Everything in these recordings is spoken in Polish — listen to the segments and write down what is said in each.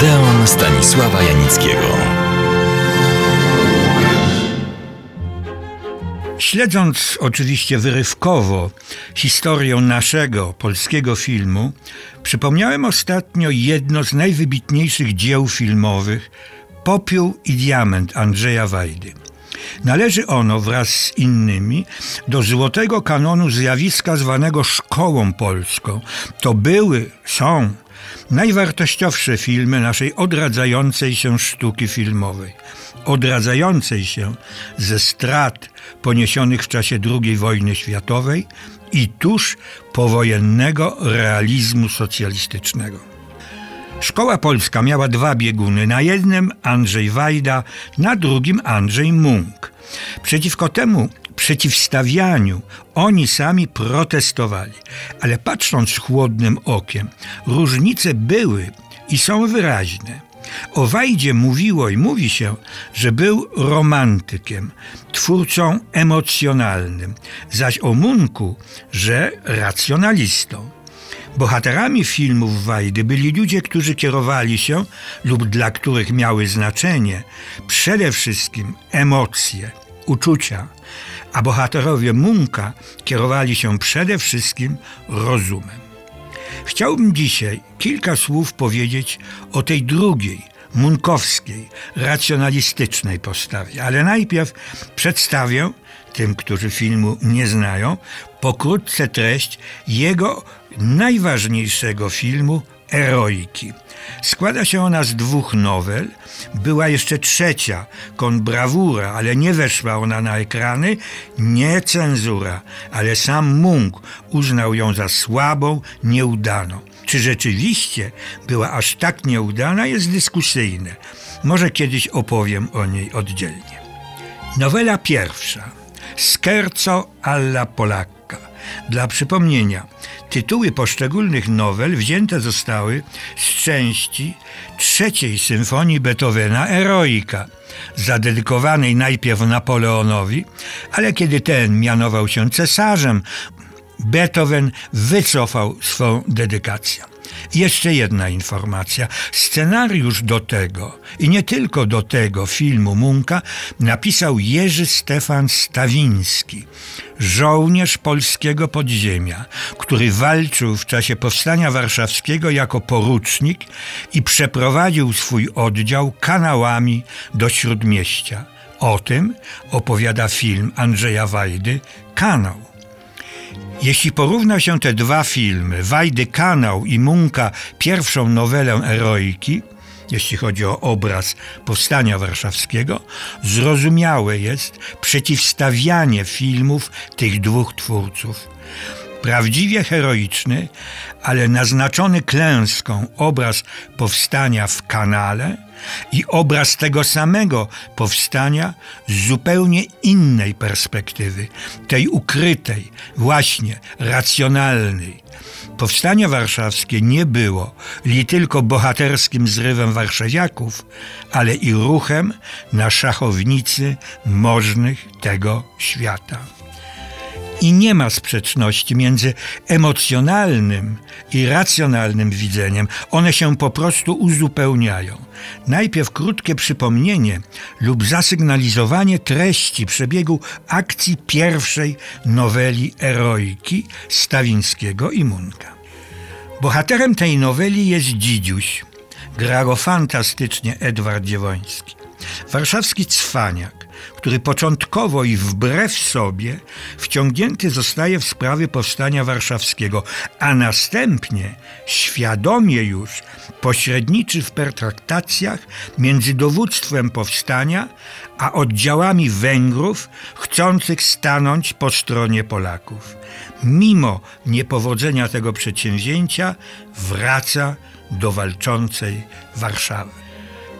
Odeon Stanisława Janickiego. Śledząc oczywiście wyrywkowo historię naszego polskiego filmu, przypomniałem ostatnio jedno z najwybitniejszych dzieł filmowych Popiół i diament Andrzeja Wajdy. Należy ono wraz z innymi do złotego kanonu zjawiska zwanego szkołą polską. To były, są najwartościowsze filmy naszej odradzającej się sztuki filmowej. Odradzającej się ze strat poniesionych w czasie II wojny światowej i tuż powojennego realizmu socjalistycznego. Szkoła Polska miała dwa bieguny. Na jednym Andrzej Wajda, na drugim Andrzej Munk. Przeciwko temu przeciwstawianiu oni sami protestowali. Ale patrząc chłodnym okiem, różnice były i są wyraźne. O Wajdzie mówiło i mówi się, że był romantykiem, twórcą emocjonalnym, zaś o Munku, że racjonalistą. Bohaterami filmów Wajdy byli ludzie, którzy kierowali się lub dla których miały znaczenie przede wszystkim emocje, uczucia, a bohaterowie Munka kierowali się przede wszystkim rozumem. Chciałbym dzisiaj kilka słów powiedzieć o tej drugiej, munkowskiej, racjonalistycznej postawie, ale najpierw przedstawię tym, którzy filmu nie znają, pokrótce treść jego najważniejszego filmu Eroiki. Składa się ona z dwóch nowel. Była jeszcze trzecia, Kon Brawura, ale nie weszła ona na ekrany. Nie cenzura, ale sam Munk uznał ją za słabą, nieudaną. Czy rzeczywiście była aż tak nieudana, jest dyskusyjne. Może kiedyś opowiem o niej oddzielnie. Nowela pierwsza. Scherzo alla Polacca. Dla przypomnienia, tytuły poszczególnych nowel wzięte zostały z części trzeciej symfonii Beethovena Eroika, zadedykowanej najpierw Napoleonowi, ale kiedy ten mianował się cesarzem, Beethoven wycofał swą dedykację. Jeszcze jedna informacja. Scenariusz do tego i nie tylko do tego filmu Munka napisał Jerzy Stefan Stawiński, żołnierz polskiego podziemia, który walczył w czasie powstania warszawskiego jako porucznik i przeprowadził swój oddział kanałami do Śródmieścia. O tym opowiada film Andrzeja Wajdy Kanał. Jeśli porówna się te dwa filmy, Wajdy Kanał i Munka, pierwszą nowelę Eroiki, jeśli chodzi o obraz powstania warszawskiego, zrozumiałe jest przeciwstawianie filmów tych dwóch twórców. Prawdziwie heroiczny, ale naznaczony klęską obraz powstania w kanale i obraz tego samego powstania z zupełnie innej perspektywy, tej ukrytej, właśnie racjonalnej. Powstanie warszawskie nie było li tylko bohaterskim zrywem warszawiaków, ale i ruchem na szachownicy możnych tego świata. I nie ma sprzeczności między emocjonalnym i racjonalnym widzeniem. One się po prostu uzupełniają. Najpierw krótkie przypomnienie lub zasygnalizowanie treści przebiegu akcji pierwszej noweli Eroiki Stawińskiego i Munka. Bohaterem tej noweli jest Dzidziuś. Gra go fantastycznie Edward Dziewoński. Warszawski cwaniak, który początkowo i wbrew sobie wciągnięty zostaje w sprawy powstania warszawskiego, a następnie świadomie już pośredniczy w pertraktacjach między dowództwem powstania a oddziałami Węgrów chcących stanąć po stronie Polaków. Mimo niepowodzenia tego przedsięwzięcia wraca do walczącej Warszawy.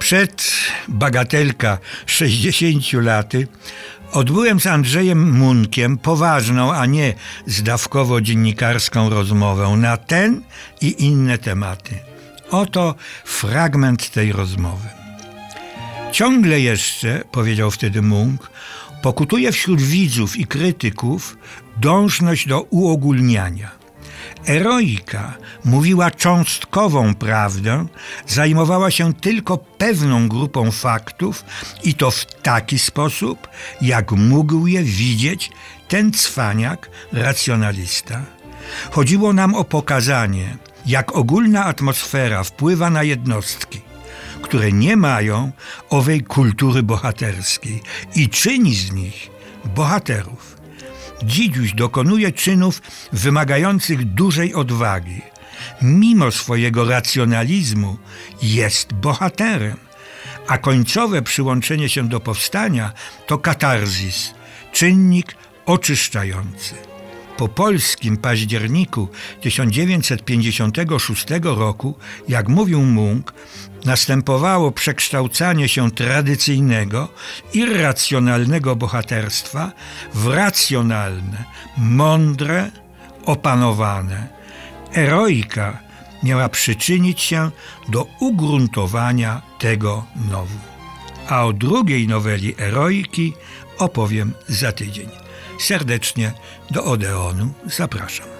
Przed bagatelka 60 laty odbyłem z Andrzejem Munkiem poważną, a nie zdawkowo-dziennikarską rozmowę na ten i inne tematy. Oto fragment tej rozmowy. Ciągle jeszcze, powiedział wtedy Munk, pokutuje wśród widzów i krytyków dążność do uogólniania. Eroika mówiła cząstkową prawdę, zajmowała się tylko pewną grupą faktów i to w taki sposób, jak mógł je widzieć ten cwaniak racjonalista. Chodziło nam o pokazanie, jak ogólna atmosfera wpływa na jednostki, które nie mają owej kultury bohaterskiej i czyni z nich bohaterów. Dzidziuś dokonuje czynów wymagających dużej odwagi. Mimo swojego racjonalizmu jest bohaterem, a końcowe przyłączenie się do powstania to katarzis, czynnik oczyszczający. Po polskim październiku 1956 roku, jak mówił Munk, następowało przekształcanie się tradycyjnego, irracjonalnego bohaterstwa w racjonalne, mądre, opanowane. Eroika miała przyczynić się do ugruntowania tego nowu. A o drugiej noweli Eroiki opowiem za tydzień. Serdecznie do Odeonu zapraszam.